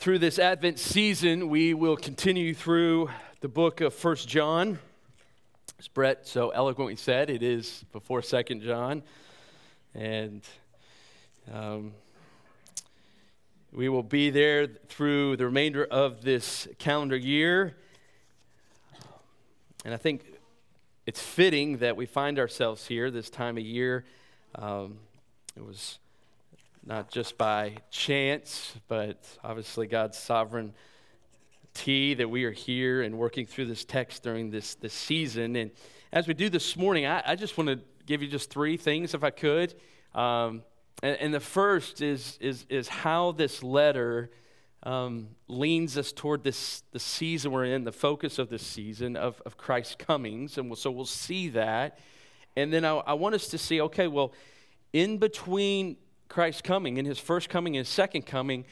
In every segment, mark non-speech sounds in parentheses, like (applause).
through this Advent season, we will continue through the book of First John. As Brett so eloquently said, it is before Second John. And um, we will be there through the remainder of this calendar year. And I think it's fitting that we find ourselves here this time of year. Um, it was not just by chance, but obviously God's sovereign. sovereignty that we are here and working through this text during this, this season. And as we do this morning, I, I just want to give you just three things, if I could. Um, and, and, the first is, is, is how this letter um, leans us toward this the season we're in, the focus of this season of, of Christ's comings. And we'll, so we'll see that. And then I, I want us to see okay, well, in between Christ's coming, in his first coming and his second coming,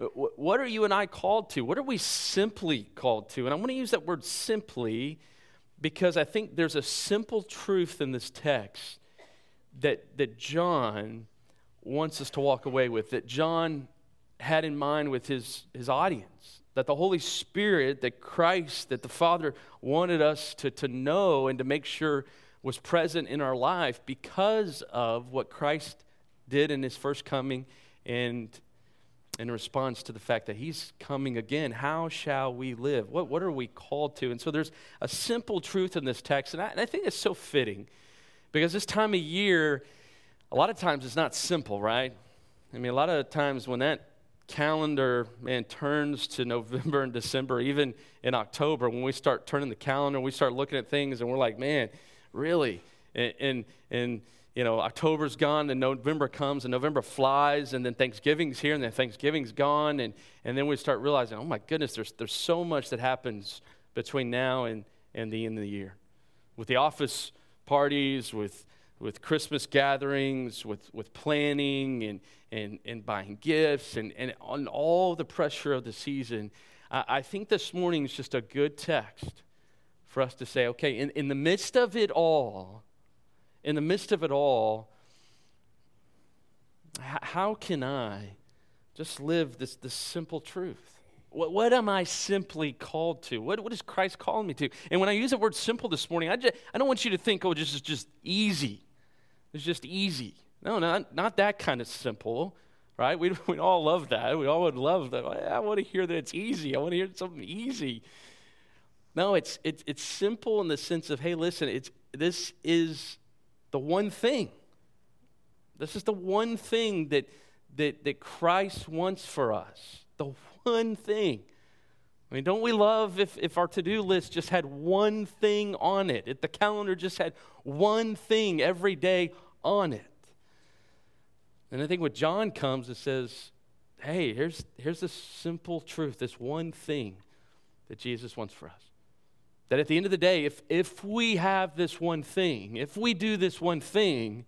uh, what are you and I called to? What are we simply called to? And I want to use that word simply because I think there's a simple truth in this text that, that John wants us to walk away with, that John had in mind with his, his audience, that the Holy Spirit, that Christ, that the Father wanted us to, to know and to make sure was present in our life because of what Christ did in his first coming and in response to the fact that he's coming again, how shall we live? What, what are we called to? And so there's a simple truth in this text, and I, and I think it's so fitting because this time of year, a lot of times it's not simple, right? I mean, a lot of times when that calendar, man, turns to (laughs) November and December, even in October, when we start turning the calendar, we start looking at things and we're like, man, really? And, and, and you know, October's gone and November comes and November flies and then Thanksgiving's here and then Thanksgiving's gone. And, and then we start realizing, oh my goodness, there's, there's so much that happens between now and, and the end of the year. With the office parties, with, with Christmas gatherings, with, with planning and, and, and buying gifts and, and on all the pressure of the season, I, I think this morning is just a good text for us to say, okay, in, in the midst of it all, in the midst of it all, how can I just live this, this simple truth? What, what am I simply called to? What, what is Christ calling me to? And when I use the word simple this morning, I, just, I don't want you to think, oh, this is just easy. It's just easy. No, not, not that kind of simple, right? We, we all love that. We all would love that. I want to hear that it's easy. I want to hear something easy. No, it's, it's, it's simple in the sense of, hey, listen, it's, this is the one thing. This is the one thing that, that, that Christ wants for us. The one thing. I mean, don't we love if, if our to do list just had one thing on it? If the calendar just had one thing every day on it? And I think when John comes and says, hey, here's, here's this simple truth, this one thing that Jesus wants for us. That at the end of the day, if, if we have this one thing, if we do this one thing,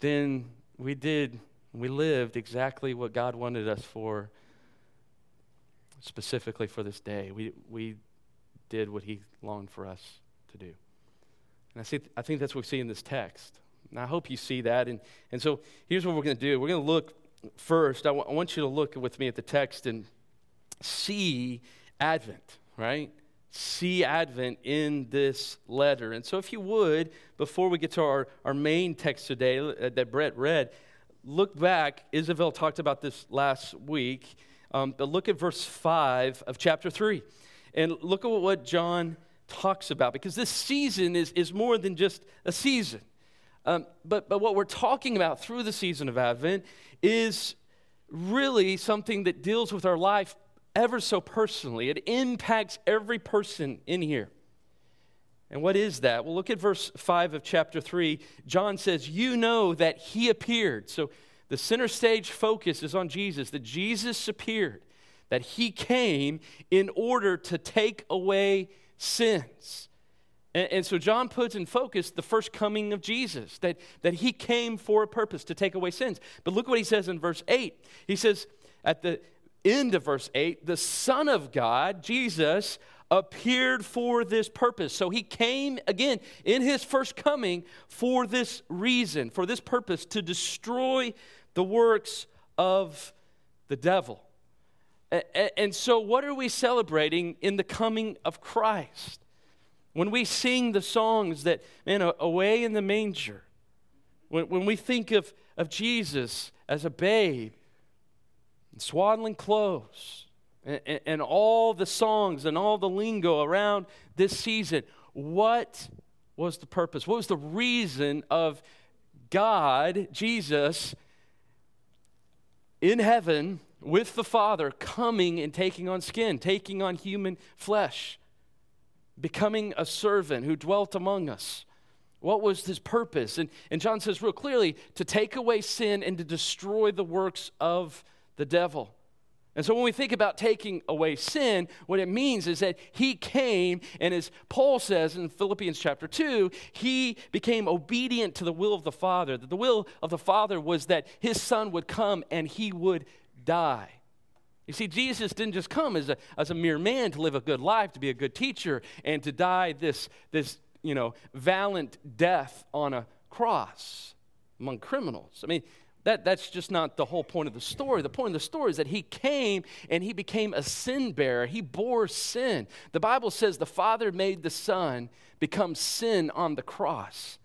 then we did, we lived exactly what God wanted us for, specifically for this day. We, we did what He longed for us to do. And I, see, I think that's what we see in this text. And I hope you see that. And, and so here's what we're going to do we're going to look first. I, w- I want you to look with me at the text and see Advent, right? See Advent in this letter. And so, if you would, before we get to our, our main text today uh, that Brett read, look back. Isabel talked about this last week. Um, but look at verse 5 of chapter 3. And look at what John talks about, because this season is, is more than just a season. Um, but, but what we're talking about through the season of Advent is really something that deals with our life ever so personally. It impacts every person in here. And what is that? Well, look at verse 5 of chapter 3. John says, You know that he appeared. So the center stage focus is on Jesus, that Jesus appeared, that he came in order to take away sins. And, and, so John puts in focus the first coming of Jesus, that, that he came for a purpose to take away sins. But look what he says in verse 8. He says, at the of verse 8, the Son of God, Jesus, appeared for this purpose. So he came again in his first coming for this reason, for this purpose, to destroy the works of the devil. And so, what are we celebrating in the coming of Christ? When we sing the songs that, man, away in the manger, when, when we think of, of Jesus as a babe, in swaddling clothes, and, and, and all the songs and all the lingo around this season, what was the purpose? What was the reason of God, Jesus, in heaven with the Father, coming and taking on skin, taking on human flesh, becoming a servant who dwelt among us? What was his purpose? And, and John says real clearly to take away sin and to destroy the works of the devil. And so when we think about taking away sin, what it means is that he came, and as Paul says in Philippians chapter 2, he became obedient to the will of the Father. That the will of the Father was that his son would come and he would die. You see, Jesus didn't just come as a, as a mere man to live a good life, to be a good teacher, and to die this, this you know, valiant death on a cross among criminals. I mean, that, that's just not the whole point of the story. The point of the story is that he came and he became a sin bearer. He bore sin. The Bible says the Father made the Son become sin on the cross.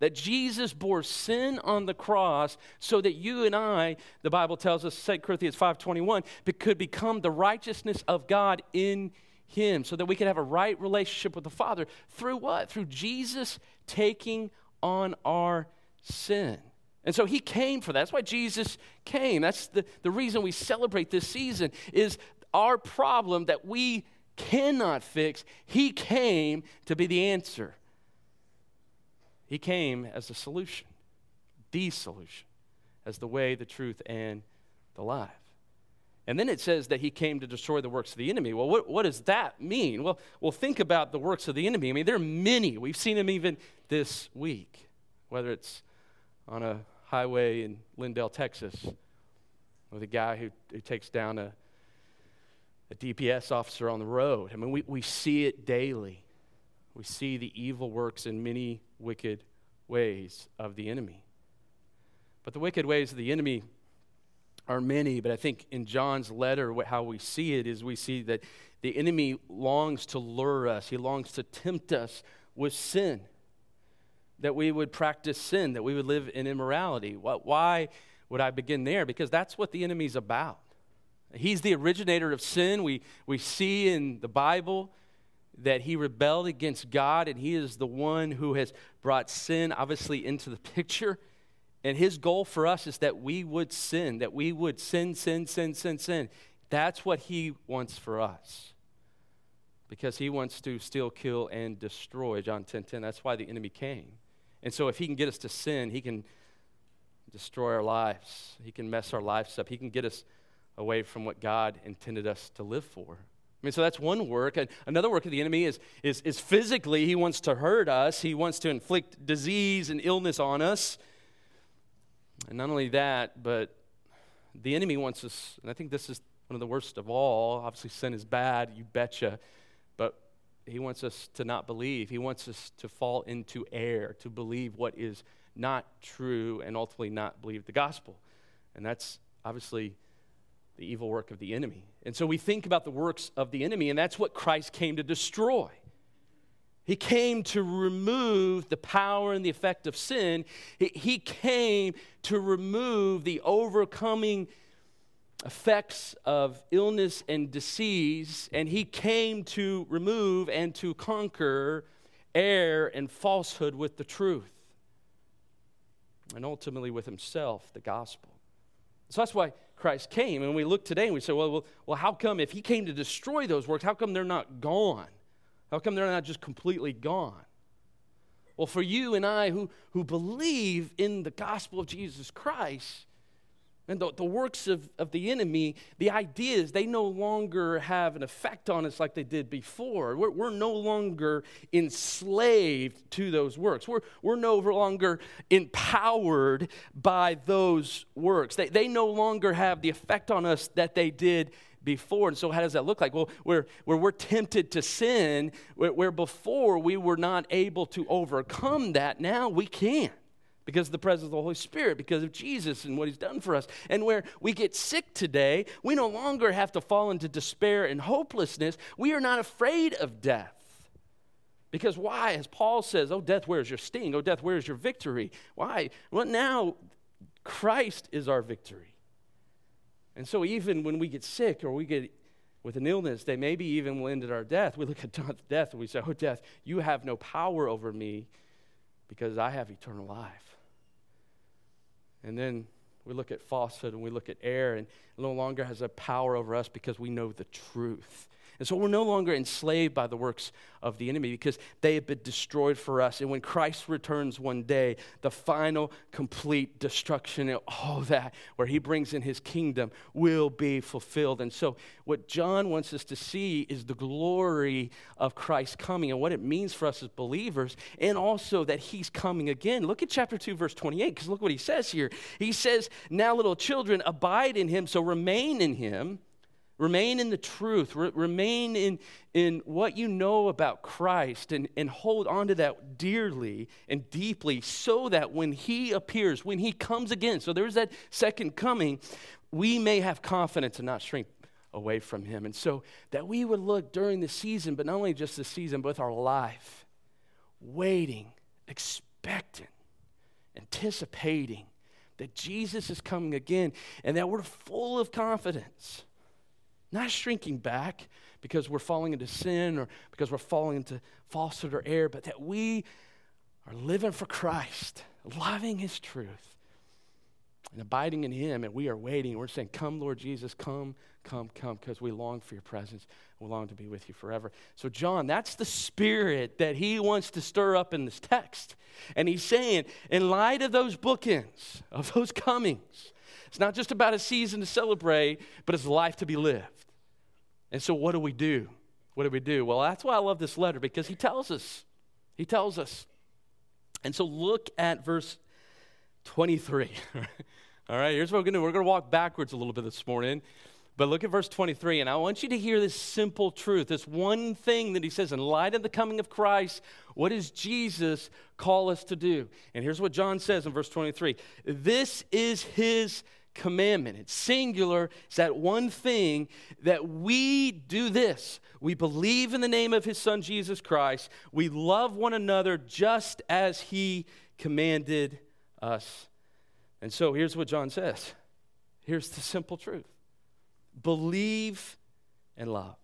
That Jesus bore sin on the cross so that you and I, the Bible tells us, 2 Corinthians 5.21, could become the righteousness of God in him. So that we could have a right relationship with the Father. Through what? Through Jesus taking on our sin. And so he came for that. That's why Jesus came. That's the, the reason we celebrate this season is our problem that we cannot fix. He came to be the answer. He came as the solution, the solution, as the way, the truth, and the life. And then it says that he came to destroy the works of the enemy. Well, what, what does that mean? Well, well, think about the works of the enemy. I mean, there are many. We've seen them even this week, whether it's on a highway in Lindale, Texas, with a guy who, who takes down a, a DPS officer on the road. I mean, we, we see it daily. We see the evil works in many wicked ways of the enemy. But the wicked ways of the enemy are many, but I think in John's letter, how we see it is we see that the enemy longs to lure us, he longs to tempt us with sin that we would practice sin, that we would live in immorality. Why would I begin there? Because that's what the enemy's about. He's the originator of sin. We, we see in the Bible that he rebelled against God, and he is the one who has brought sin, obviously, into the picture. And his goal for us is that we would sin, that we would sin, sin, sin, sin, sin. That's what he wants for us. Because he wants to steal, kill, and destroy. John 10 10. That's why the enemy came. And so, if He can get us to sin, He can destroy our lives. He can mess our lives up. He can get us away from what God intended us to live for. I mean, so that's one work. Another work of the enemy is, is, is physically, he wants to hurt us, he wants to inflict disease and illness on us. And not only that, but the enemy wants us, and I think this is one of the worst of all. Obviously, sin is bad, you betcha. He wants us to not believe. He wants us to fall into error, to believe what is not true, and ultimately not believe the gospel. And that's obviously the evil work of the enemy. And so we think about the works of the enemy, and that's what Christ came to destroy. He came to remove the power and the effect of sin. He came to remove the overcoming effects of illness and disease, and he came to remove and to conquer error and falsehood with the truth, and ultimately with himself, the gospel. So that's why Christ came. And we look today and we say, well, well, well, how come if he came to destroy those works, how come they're not gone? How come they're not just completely gone? Well, for you and I who, who believe in the gospel of Jesus Christ, and the, the works of, of the enemy, the ideas, they no longer have an effect on us like they did before. We're, we're no longer enslaved to those works. We're, we're no longer empowered by those works. They, they no longer have the effect on us that they did before. And so, how does that look like? Well, where, where we're tempted to sin, where, where before we were not able to overcome that, now we can because of the presence of the Holy Spirit, because of Jesus and what He's done for us. And where we get sick today, we no longer have to fall into despair and hopelessness. We are not afraid of death. Because why? As Paul says, Oh, death, where's your sting? Oh, death, where's your victory? Why? Well, now Christ is our victory. And so, even when we get sick or we get with an illness that maybe even will end at our death, we look at (laughs) death and we say, Oh, death, you have no power over me because I have eternal life. And then we look at falsehood and we look at error, and no longer has a power over us because we know the truth. And so we're no longer enslaved by the works of the enemy because they have been destroyed for us. And when Christ returns one day, the final complete destruction and all that, where he brings in his kingdom, will be fulfilled. And so what John wants us to see is the glory of Christ coming and what it means for us as believers, and also that he's coming again. Look at chapter 2, verse 28, because look what he says here. He says, Now, little children, abide in him, so remain in him Remain in the truth. Re- remain in, in what you know about Christ and, and hold on to that dearly and deeply so that when He appears, when He comes again, so there's that second coming, we may have confidence and not shrink away from Him. And so that we would look during the season, but not only just the season, but our life, waiting, expectant, anticipating that Jesus is coming again and that we're full of confidence not shrinking back because we're falling into sin or because we're falling into falsehood or error, but that we are living for Christ, loving His truth, and abiding in Him, and we are waiting. We're saying, Come, Lord Jesus, come, come, come, because we long for your presence. We long to be with you forever. So, John, that's the spirit that he wants to stir up in this text. And he's saying, in light of those bookends, of those comings, it's not just about a season to celebrate, but it's life to be lived. And so, what do we do? What do we do? Well, that's why I love this letter because he tells us. He tells us. And so, look at verse 23. (laughs) All right, here's what we're going to do. We're going to walk backwards a little bit this morning. But look at verse 23, and I want you to hear this simple truth, this one thing that he says in light of the coming of Christ, what does Jesus call us to do? And here's what John says in verse 23 This is his commandment. It's singular. It's that one thing that we do this. We believe in the name of his son Jesus Christ. We love one another just as he commanded us. And so here's what John says. Here's the simple truth. Believe and love.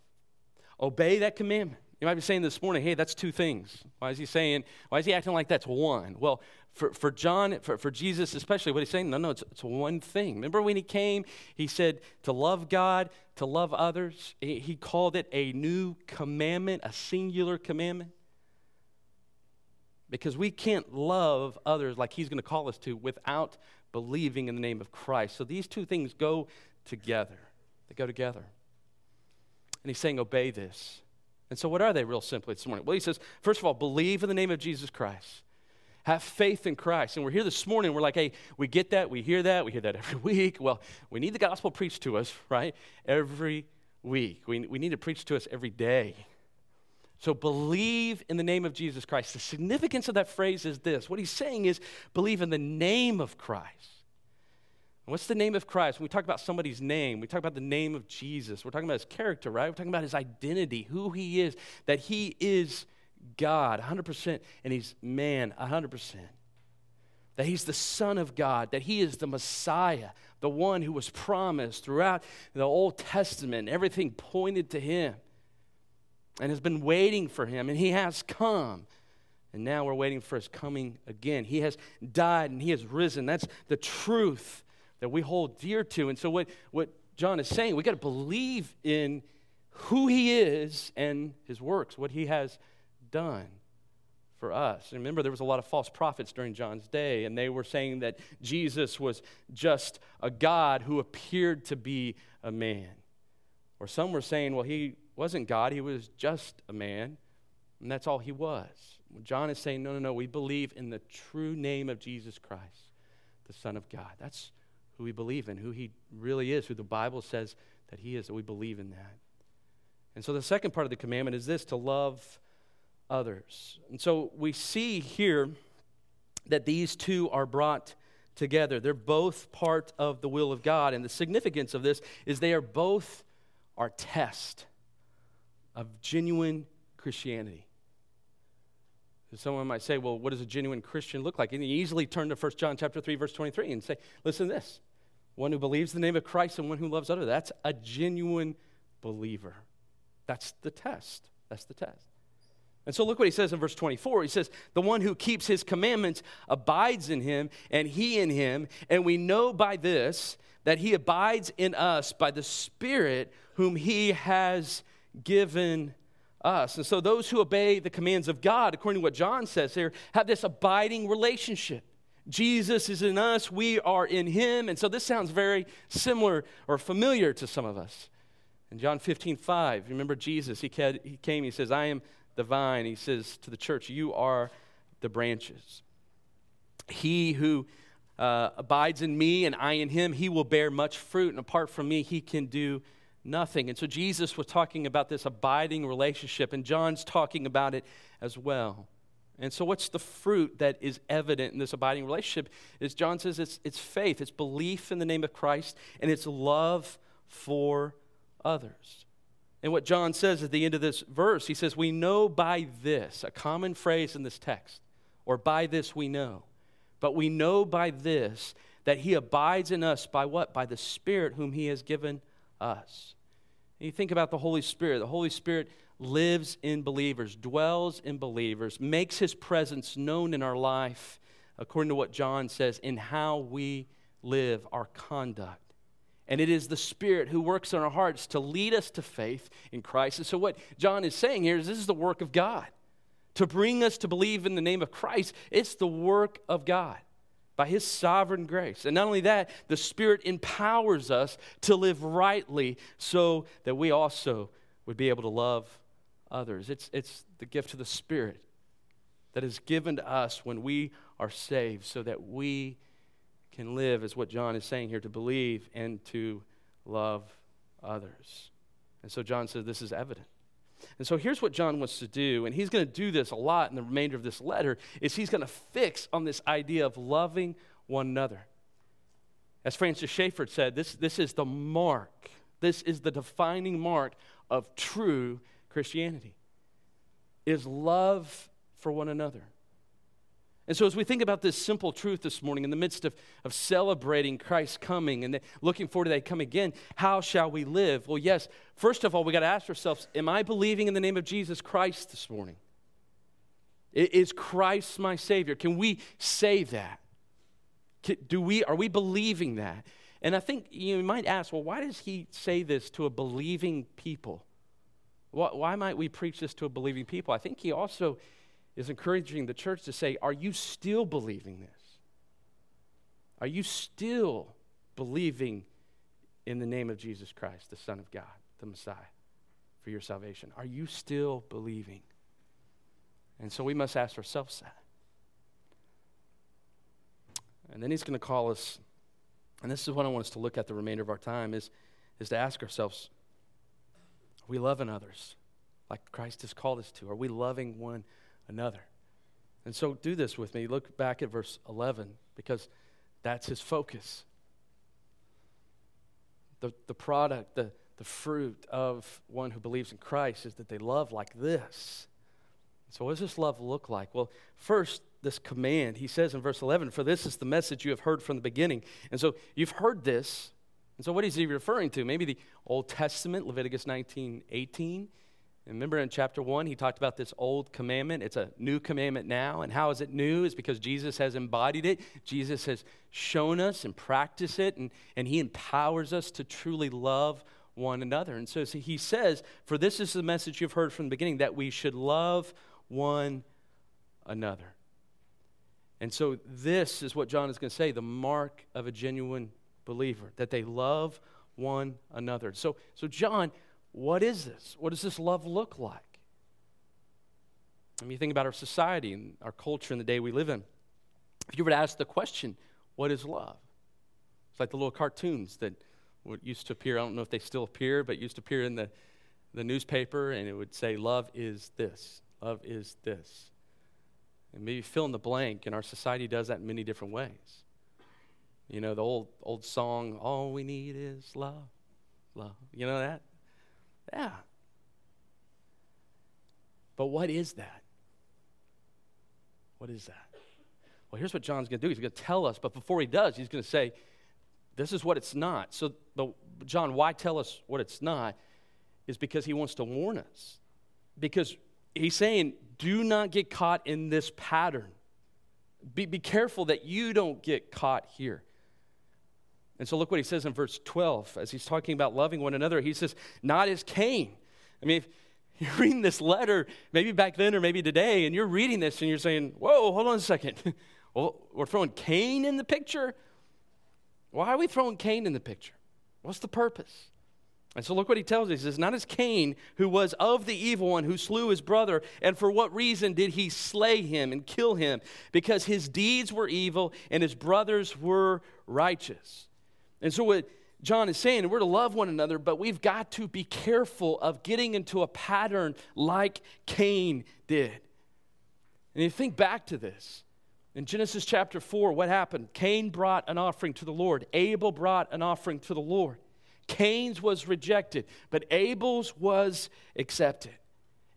Obey that commandment. You might be saying this morning, hey, that's two things. Why is he saying, why is he acting like that's one? Well, for, for John, for, for Jesus especially, what he's saying, no, no, it's, it's one thing. Remember when he came, he said to love God, to love others. He, called it a new commandment, a singular commandment. Because we can't love others like he's going to call us to without believing in the name of Christ. So these two things go together. They go together. And he's saying, obey this. And so, what are they, real simply, this morning? Well, he says, first of all, believe in the name of Jesus Christ. Have faith in Christ. And we're here this morning, we're like, hey, we get that, we hear that, we hear that every (laughs) week. Well, we need the gospel preached to us, right? Every week. We, we need to preach to us every day. So believe in the name of Jesus Christ. The significance of that phrase is this what he's saying is believe in the name of Christ. What's the name of Christ? When we talk about somebody's name, we talk about the name of Jesus. We're talking about his character, right? We're talking about his identity, who he is, that he is God 100%, and he's man 100%. That he's the Son of God, that he is the Messiah, the one who was promised throughout the Old Testament. Everything pointed to him and has been waiting for him, and he has come. And now we're waiting for his coming again. He has died and he has risen. That's the truth that we hold dear to. And so, what, what John is saying, we got to believe in who he is and his works, what he has done for us. Remember, there was a lot of false prophets during John's day, and they were saying that Jesus was just a God who appeared to be a man. Or some were saying, well, he wasn't God, he was just a man, and that's all he was. John is saying, no, no, no, we believe in the true name of Jesus Christ, the Son of God. That's who we believe in, who he really is, who the Bible says that he is, that we believe in that. And so the second part of the commandment is this to love others. And so we see here that these two are brought together. They're both part of the will of God. And the significance of this is they are both our test of genuine Christianity. Someone might say, well, what does a genuine Christian look like? And you easily turn to 1 John chapter 3, verse 23 and say, listen to this. One who believes the name of Christ and one who loves others. That's a genuine believer. That's the test. That's the test. And so look what he says in verse 24. He says, The one who keeps his commandments abides in him, and he in him. And we know by this that he abides in us by the Spirit whom he has given us. And so those who obey the commands of God, according to what John says here, have this abiding relationship. Jesus is in us, we are in him. And so this sounds very similar or familiar to some of us. In John 15, 5, remember Jesus, he came, he says, I am the vine. He says to the church, You are the branches. He who uh, abides in me and I in him, he will bear much fruit. And apart from me, he can do nothing. And so Jesus was talking about this abiding relationship, and John's talking about it as well. And so, what's the fruit that is evident in this abiding relationship? Is John says it's, it's faith, it's belief in the name of Christ, and it's love for others. And what John says at the end of this verse, he says, We know by this, a common phrase in this text, or by this we know. But we know by this that he abides in us by what? By the Spirit whom he has given us. And you think about the Holy Spirit. The Holy Spirit lives in believers, dwells in believers, makes his presence known in our life, according to what John says, in how we live, our conduct. And it is the Spirit who works in our hearts to lead us to faith in Christ. And so, what John is saying here is this is the work of God. To bring us to believe in the name of Christ, it's the work of God by His sovereign grace. And not only that, the Spirit empowers us to live rightly so that we also would be able to love others. It's, it's the gift of the Spirit that is given to us when we are saved so that we can live, is what John is saying here, to believe and to love others. And so John says this is evident. And so here's what John wants to do, and he's going to do this a lot in the remainder of this letter, is he's going to fix on this idea of loving one another. As Francis Schaeffer said, this, this is the mark, this is the defining mark of true Christianity, is love for one another. And so, as we think about this simple truth this morning, in the midst of, of celebrating Christ's coming and looking forward to that come again, how shall we live? Well, yes, first of all, we got to ask ourselves Am I believing in the name of Jesus Christ this morning? Is Christ my Savior? Can we say that? Do we, are we believing that? And I think you might ask, well, why does he say this to a believing people? Why, why might we preach this to a believing people? I think he also is encouraging the church to say, Are you still believing this? Are you still believing in the name of Jesus Christ, the Son of God, the Messiah, for your salvation? Are you still believing? And so we must ask ourselves that. And then he's going to call us, and this is what I want us to look at the remainder of our time, is, is to ask ourselves, are we loving others like Christ has called us to? Are we loving one another. And so do this with me. Look back at verse 11 because that's his focus. The, the product, the, the fruit of one who believes in Christ is that they love like this. So, what does this love look like? Well, first, this command. He says in verse 11, For this is the message you have heard from the beginning. And so, you've heard this. And so, what is he referring to? Maybe the Old Testament, Leviticus 19 18. Remember in chapter 1, he talked about this old commandment. It's a new commandment now. And how is it new? Is because Jesus has embodied it. Jesus has shown us and practiced it, and, and he empowers us to truly love one another. And so, so he says, For this is the message you've heard from the beginning, that we should love one another. And so, this is what John is going to say the mark of a genuine believer, that they love one another. So, so John what is this? What does this love look like? I mean, you think about our society and our culture and the day we live in. If you were to ask the question, what is love? It's like the little cartoons that used to appear. I don't know if they still appear, but used to appear in the, the newspaper, and it would say, Love is this. Love is this. And maybe fill in the blank, and our society does that in many different ways. You know, the old old song, All we need is love, love. You know that? Yeah. But what is that? What is that? Well, here's what John's going to do. He's going to tell us, but before he does, he's going to say, This is what it's not. So, but John, why tell us what it's not? Is because he wants to warn us. Because he's saying, Do not get caught in this pattern. Be, be careful that you don't get caught here. And so look what he says in verse 12 as he's talking about loving one another. He says, Not as Cain. I mean, (laughs) you're reading this letter, maybe back then or maybe today, and you're reading this and you're saying, Whoa, hold on a second. (laughs) well, we're throwing Cain in the picture? Why are we throwing Cain in the picture? What's the purpose? And so look what he tells us. He says, Not as Cain, who was of the evil one, who slew his brother. And for what reason did he slay him and kill him? Because his deeds were evil and his brothers were righteous. And so what John is saying, we're to love one another, but we've got to be careful of getting into a pattern like Cain did. And you think back to this. In Genesis chapter 4, what happened? Cain brought an offering to the Lord. Abel brought an offering to the Lord. Cain's was rejected, but Abel's was accepted.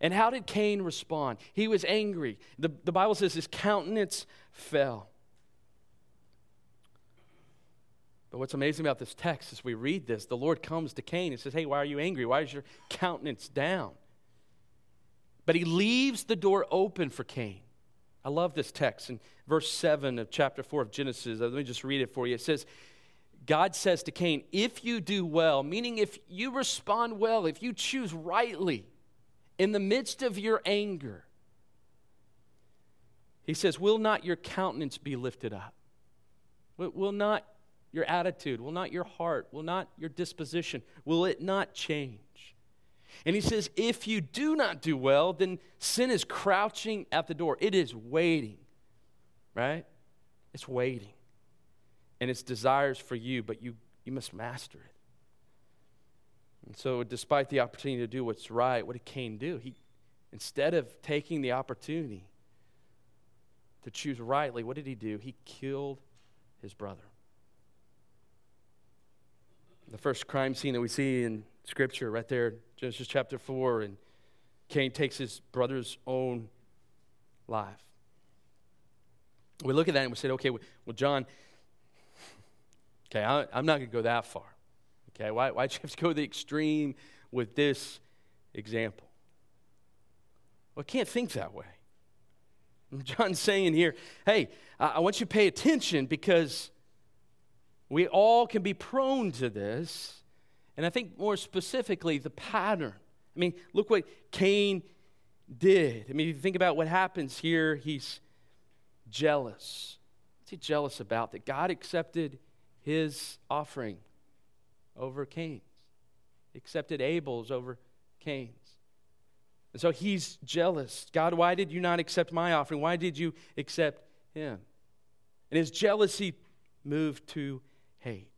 And how did Cain respond? He was angry. The, the Bible says his countenance fell. But what's amazing about this text is we read this, the Lord comes to Cain and says, Hey, why are you angry? Why is your countenance down? But he leaves the door open for Cain. I love this text in verse 7 of chapter 4 of Genesis. Uh, let me just read it for you. It says, God says to Cain, If you do well, meaning if you respond well, if you choose rightly in the midst of your anger, he says, Will not your countenance be lifted up? Will not your attitude? Will not your heart? Will not your disposition? Will it not change? And he says, if you do not do well, then sin is crouching at the door. It is waiting, right? It's waiting. And its desires for you, but you, you must master it. And so, despite the opportunity to do what's right, what did Cain do? He, instead of taking the opportunity to choose rightly, what did he do? He killed his brother. The first crime scene that we see in Scripture, right there, Genesis chapter 4, and Cain takes his brother's own life. We look at that and we say, okay, well, John, okay, I, am not going to go that far. Okay, why, why'd you have to go to the extreme with this example? Well, I can't think that way. (laughs) John's saying here, hey, I want you to pay attention because we all can be prone to this. And I think more specifically, the pattern. I mean, look what Cain did. I mean, if you think about what happens here, he's jealous. What's he jealous about? That God accepted his offering over Cain's, he accepted Abel's over Cain's. And so he's jealous. God, why did you not accept my offering? Why did you accept him? And his jealousy moved to hate.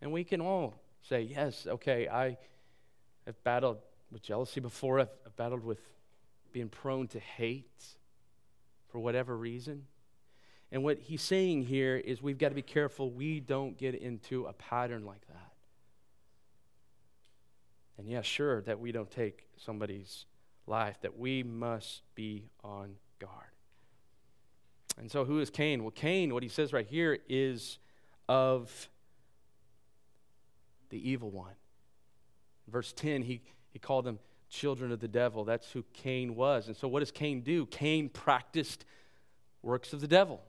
And we can all say, yes, okay, I have battled with jealousy before, I've, I've battled with being prone to hate for whatever reason. And what he's saying here is we've got to be careful we don't get into a pattern like that. And yeah, sure, that we don't take somebody's life, that we must be on guard. And so, who is Cain? Well, Cain, what he says right here is of the evil one. Verse 10, he, he called them children of the devil. That's who Cain was. And so, what does Cain do? Cain practiced works of the devil.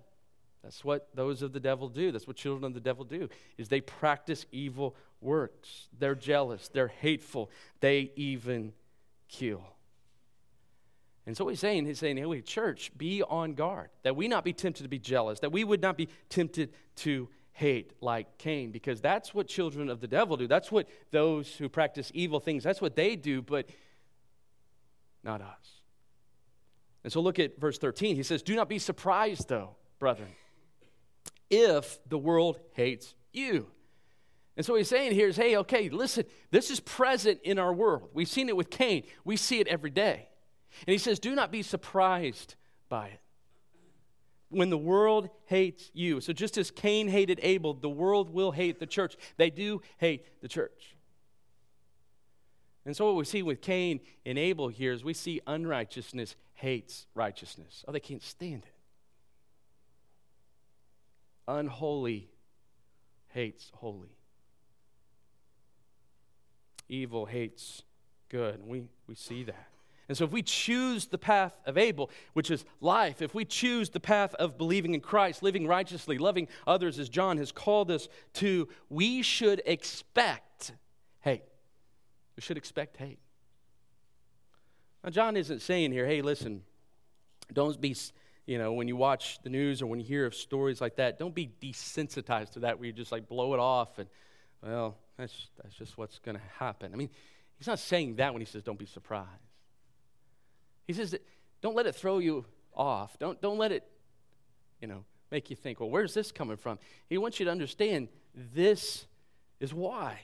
That's what those of the devil do. That's what children of the devil do. Is they practice evil works. They're jealous, they're hateful, they even kill. And so he's saying, he's saying, hey, church, be on guard, that we not be tempted to be jealous, that we would not be tempted to hate like Cain because that's what children of the devil do. That's what those who practice evil things, that's what they do, but not us. And so look at verse 13. He says, Do not be surprised, though, brethren, if the world hates you. And so he's saying here is, hey, okay, listen, this is present in our world. We've seen it with Cain, we see it every day. And he says, Do not be surprised, by it. When the world hates you. So just as Cain hated Abel, the world will hate the church. They do hate the church. And so what we see with Cain and Abel here is we see unrighteousness hates righteousness. Oh, they can't stand it. Unholy hates holy. Evil hates good. And we, we see that. And so, if we choose the path of Abel, which is life, if we choose the path of believing in Christ, living righteously, loving others as John has called us to, we should expect hate. We should expect hate. Now, John isn't saying here, hey, listen, don't be, you know, when you watch the news or when you hear of stories like that, don't be desensitized to that where you just like blow it off and, well, that's, that's just what's going to happen. I mean, he's not saying that when he says don't be surprised. He says that don't let it throw you off. Don't, don't let it, you know, make you think, well, where's this coming from? He wants you to understand this is why.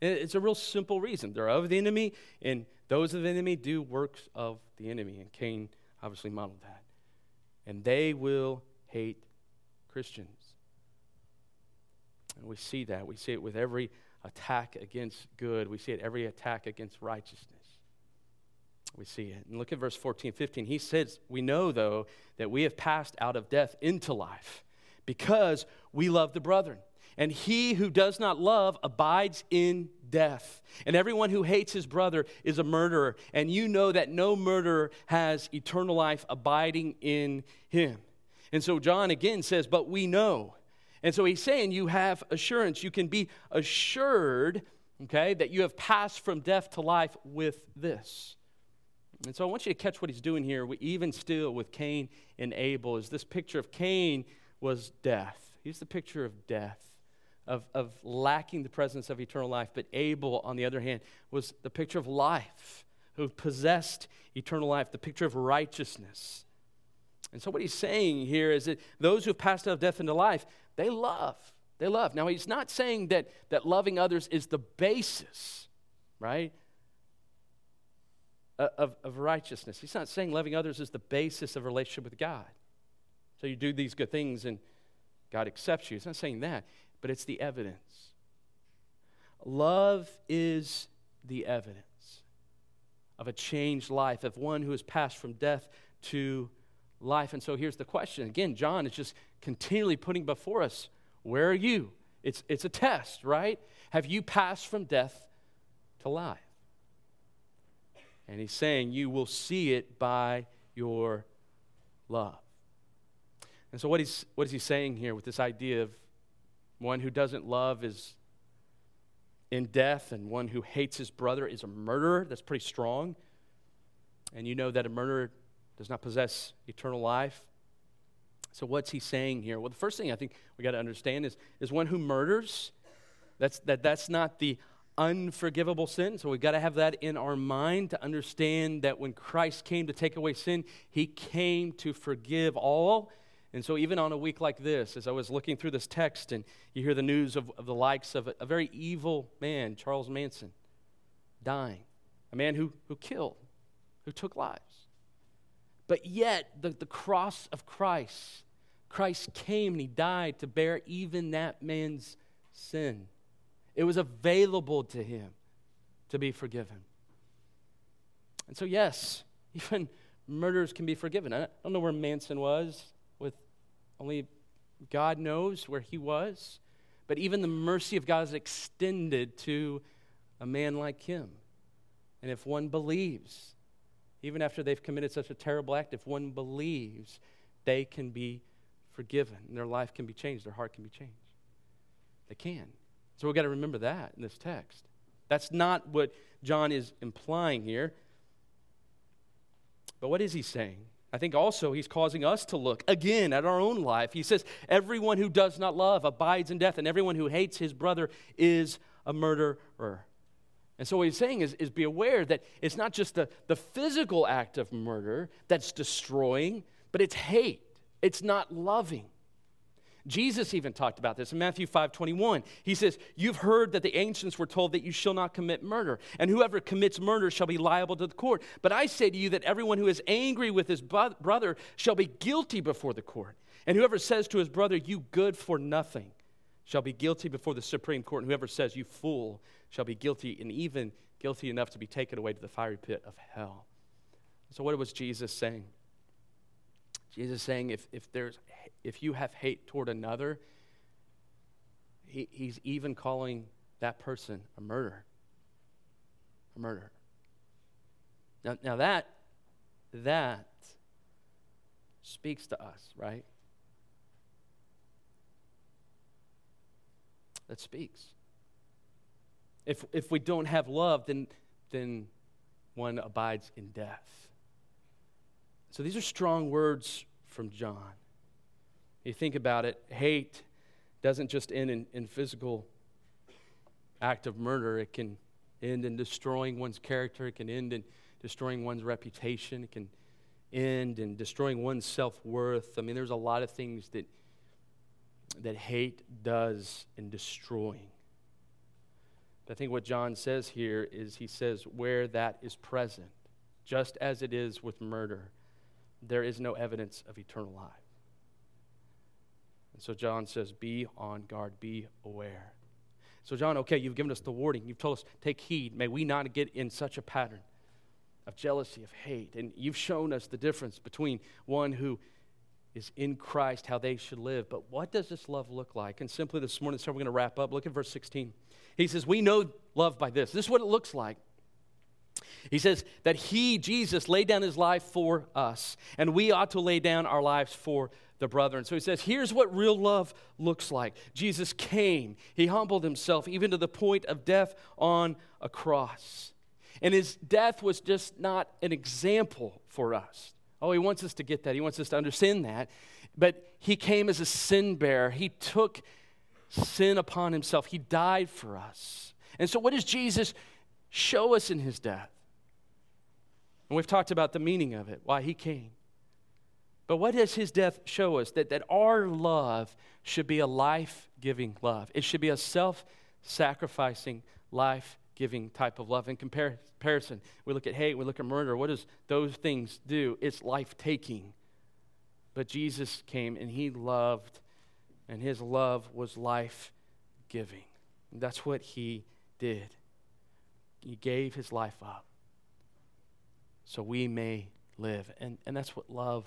It's a real simple reason. They're of the enemy, and those of the enemy do works of the enemy. And Cain obviously modeled that. And they will hate Christians. And we see that. We see it with every attack against good, we see it every attack against righteousness. We see it. And look at verse 14, 15. He says, We know, though, that we have passed out of death into life because we love the brethren. And he who does not love abides in death. And everyone who hates his brother is a murderer. And you know that no murderer has eternal life abiding in him. And so John again says, But we know. And so he's saying you have assurance. You can be assured, okay, that you have passed from death to life with this. And so I want you to catch what he's doing here, even still with Cain and Abel, is this picture of Cain was death. He's the picture of death, of, of lacking the presence of eternal life. But Abel, on the other hand, was the picture of life, who possessed eternal life, the picture of righteousness. And so what he's saying here is that those who have passed out of death into life, they love. They love. Now, he's not saying that, that loving others is the basis, right? Of, of righteousness. He's not saying loving others is the basis of relationship with God. So you do these good things and God accepts you. He's not saying that, but it's the evidence. Love is the evidence of a changed life, of one who has passed from death to life. And so here's the question. Again, John is just continually putting before us where are you? It's, it's a test, right? Have you passed from death to life? And he's saying, You will see it by your love. And so, what, he's, what is he saying here with this idea of one who doesn't love is in death, and one who hates his brother is a murderer? That's pretty strong. And you know that a murderer does not possess eternal life. So, what's he saying here? Well, the first thing I think we got to understand is, is one who murders, that's, that, that's not the unforgivable sin. So we've got to have that in our mind to understand that when Christ came to take away sin, he came to forgive all. And so, even on a week like this, as I was looking through this text and you hear the news of, of the likes of a, a very evil man, Charles Manson, dying, a man who, who killed, who took lives. But yet, the, the cross of Christ, Christ came and he died to bear even that man's sin. It was available to him to be forgiven. And so, yes, (laughs) even murders can be forgiven. I don't know where Manson was, with only God knows where he was. But even the mercy of God is extended to a man like him. And if one believes, even after they've committed such a terrible act, if one believes, they can be forgiven. Their life can be changed, their heart can be changed. They can. So we've got to remember that in this text. That's not what John is implying here. But what is he saying? I think also he's causing us to look again at our own life. He says, Everyone who does not love abides in death, and everyone who hates his brother is a murderer. And so what he's saying is, is be aware that it's not just the, the physical act of murder that's destroying, but it's hate. It's not loving. Jesus even talked about this in Matthew 5 21. He says, You've heard that the ancients were told that you shall not commit murder, and whoever commits murder shall be liable to the court. But I say to you that everyone who is angry with his brother shall be guilty before the court. And whoever says to his brother, You good for nothing, shall be guilty before the Supreme Court. And whoever says, You fool, shall be guilty, and even guilty enough to be taken away to the fiery pit of hell. So, what was Jesus saying? Jesus saying, if, if, there's, if you have hate toward another, he, he's even calling that person a murderer. A murderer. Now, now that, that speaks to us, right? That speaks. If, if we don't have love, then, then one abides in death. So these are strong words from John. You think about it, hate doesn't just end in, in physical act of murder, it can end in destroying one's character, it can end in destroying one's reputation, it can end in destroying one's self-worth. I mean, there's a lot of things that that hate does in destroying. But I think what John says here is he says, where that is present, just as it is with murder, there is no evidence of eternal life. And so John says, be on guard, be aware. So, John, okay, you've given us the warning. You've told us, take heed. May we not get in such a pattern of jealousy, of hate. And you've shown us the difference between one who is in Christ, how they should live. But what does this love look like? And simply this morning, so we're going to wrap up. Look at verse 16. He says, We know love by this. This is what it looks like. He says that He, Jesus, laid down His life for us, and we ought to lay down our lives for the brethren. So he says, here's what real love looks like. Jesus came, he humbled himself even to the point of death on a cross. And his death was just not an example for us. Oh, he wants us to get that. He wants us to understand that. But he came as a sin bearer. He took sin upon himself. He died for us. And so, what does Jesus show us in his death? And we've talked about the meaning of it, why he came. But what does his death show us? That, that our love should be a life giving love, it should be a self sacrificing, life giving type of love. In comparison, we look at hate, we look at murder. What does those things do? It's life taking. But Jesus came and he loved and his love was life giving. That's what he did. He gave his life up so we may live. And, and that's what love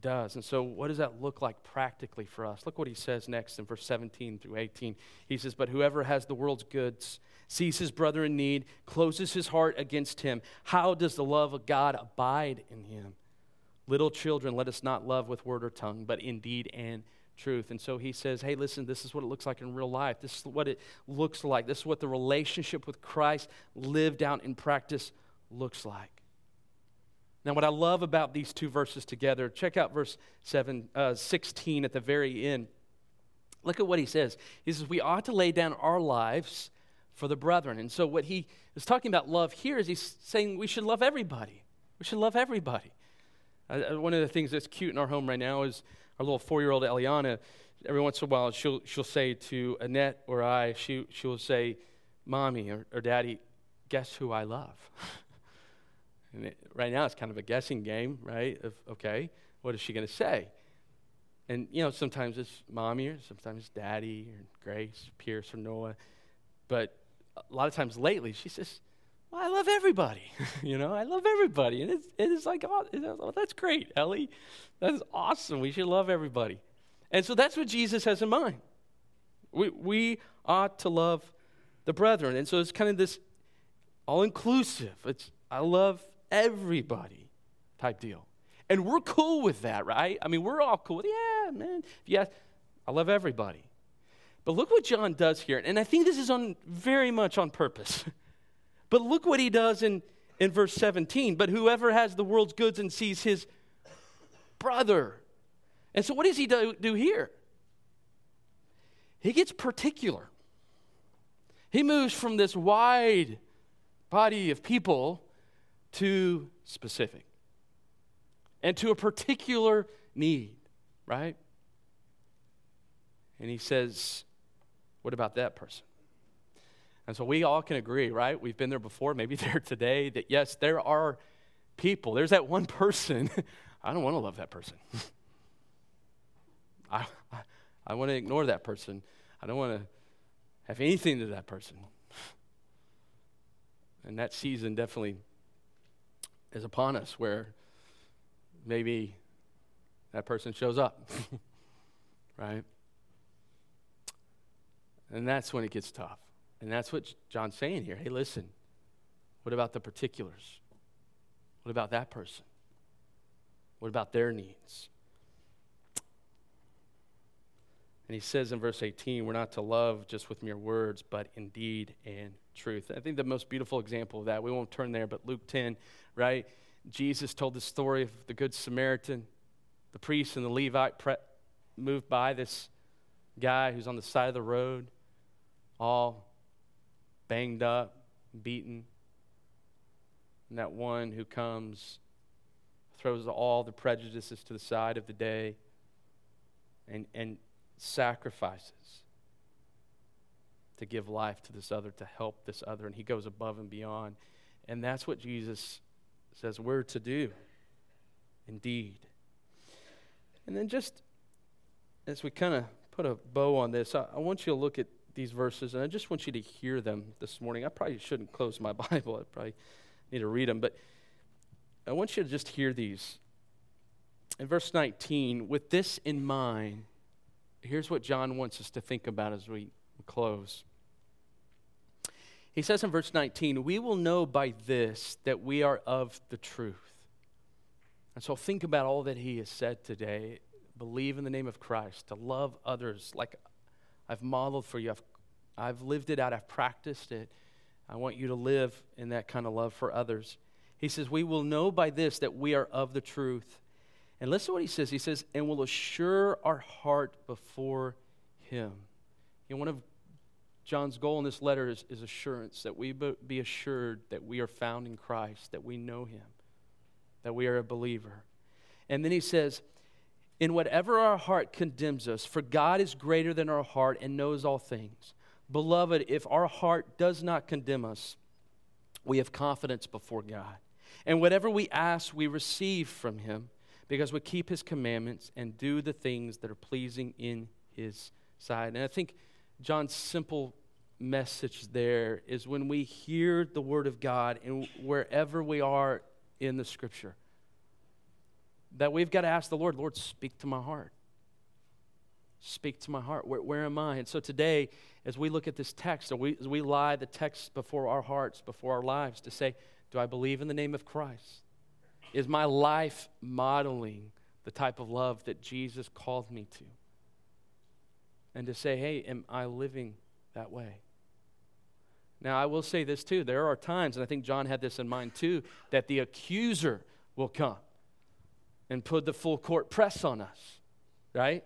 does. And so, what does that look like practically for us? Look what he says next in verse 17 through 18. He says, But whoever has the world's goods, sees his brother in need, closes his heart against him, how does the love of God abide in him? Little children, let us not love with word or tongue, but in deed and truth. And so he says, hey, listen, this is what it looks like in real life. This is what it looks like. This is what the relationship with Christ lived out in practice looks like. Now, what I love about these two verses together, check out verse 7, uh, 16 at the very end. Look at what he says. He says, We ought to lay down our lives for the brethren. And so, what he is talking about love here is he's saying we should love everybody. We should love everybody. Uh, one of the things that's cute in our home right now is our little four year old Eliana, every once in a while, she'll, she'll say to Annette or I, she, she'll say, Mommy or, or Daddy, guess who I love? (laughs) and it, right now, it's kind of a guessing game, right? Of, okay, what is she going to say? And, you know, sometimes it's Mommy or sometimes it's Daddy or Grace, Pierce, or Noah. But a lot of times lately, she says, well, I love everybody. (laughs) you know, I love everybody. And it's, it is like, oh, oh, that's great, Ellie. That's awesome. We should love everybody. And so that's what Jesus has in mind. We, we ought to love the brethren. And so it's kind of this all inclusive. It's, I love everybody type deal. And we're cool with that, right? I mean, we're all cool. With, yeah, man. Yeah, I love everybody. But look what John does here. And I think this is on very much on purpose. (laughs) But look what he does in, in verse 17. But whoever has the world's goods and sees his brother. And so, what does he do, do here? He gets particular. He moves from this wide body of people to specific and to a particular need, right? And he says, What about that person? And so we all can agree, right? We've been there before, maybe (laughs) there today, that yes, there are people. There's that one person. (laughs) I don't want to love that person. (laughs) I, I, I want to ignore that person. I don't want to have anything to that person. And that season definitely is upon us where maybe that person shows up, (laughs) right? And that's when it gets tough. And that's what John's saying here. Hey, listen, what about the particulars? What about that person? What about their needs? And he says in verse 18, we're not to love just with mere words, but in deed and truth. I think the most beautiful example of that, we won't turn there, but Luke 10, right? Jesus told the story of the Good Samaritan. The priest and the Levite pre- moved by this guy who's on the side of the road, all banged up, beaten. And that one who comes throws all the prejudices to the side of the day and, and sacrifices to give life to this other, to help this other. And he goes above and beyond. And that's what Jesus says we're to do. Indeed. And then just as we kind of put a bow on this, I, I, want you to look at these verses, and I just want you to hear them this morning. I probably shouldn't close my (laughs) Bible, I probably need to read them, but I want you to just hear these. In verse 19, with this in mind, here's what John wants us to think about as we close. He says in verse 19, We will know by this that we are of the truth. And so think about all that he has said today. Believe in the name of Christ, to love others like I've modeled for you. I've, I've lived it out, I've practiced it. I want you to live in that kind of love for others. He says, We will know by this that we are of the truth. And listen to what he says. He says, And will assure our heart before him. You know, one of John's goal in this letter is, is assurance that we be assured that we are found in Christ, that we know Him, that we are a believer. And then he says, In whatever our heart condemns us, for God is greater than our heart and knows all things. Beloved, if our heart does not condemn us, we have confidence before God. And whatever we ask, we receive from Him because we keep His commandments and do the things that are pleasing in His sight. And I think John's simple message there is when we hear the Word of God and wherever we are in the Scripture, that we've got to ask the Lord, Lord, speak to my heart. Speak to my heart. Where, where am I? And so today, as we look at this text, we, as we lie the text before our hearts, before our lives, to say, Do I believe in the name of Christ? Is my life modeling the type of love that Jesus called me to? And to say, Hey, am I living that way? Now, I will say this too. There are times, and I think John had this in mind too, that the accuser will come and put the full court press on us, right?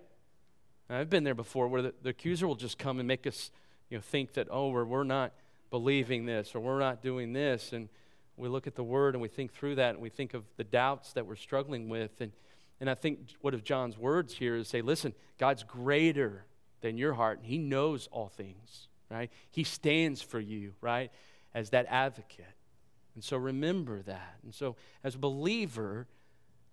I've been there before where the, the, accuser will just come and make us you know, think that, oh, we're, we're not believing this or we're not doing this. And we look at the word and we think through that and we think of the doubts that we're struggling with. And, and I think what of John's words here is say, listen, God's greater than your heart, and He knows all things right? He stands for you, right, as that advocate. And so remember that. And so, as a believer,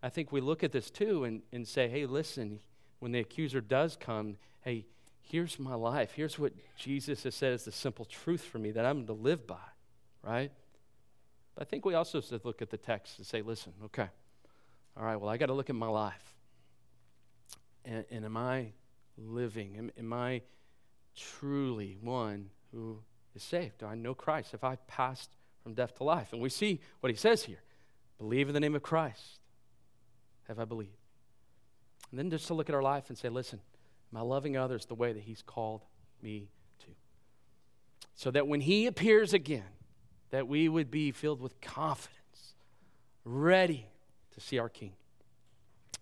I think we look at this too and, and say, hey, listen, when the accuser does come, hey, here's my life. Here's what Jesus has said is the simple truth for me that I'm to live by, right? But I think we also should look at the text and say, listen, okay, all right, well, I got to look at my life. And, and am I living? Am, am I truly one who is saved? Do I know Christ? Have I passed from death to life? And we see what he says here believe in the name of Christ. Have I believed? And then just to look at our life and say, listen, am I loving others the way that he's called me to? So that when he appears again, that we would be filled with confidence, ready to see our King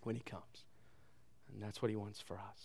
when he comes. And that's what he wants for us.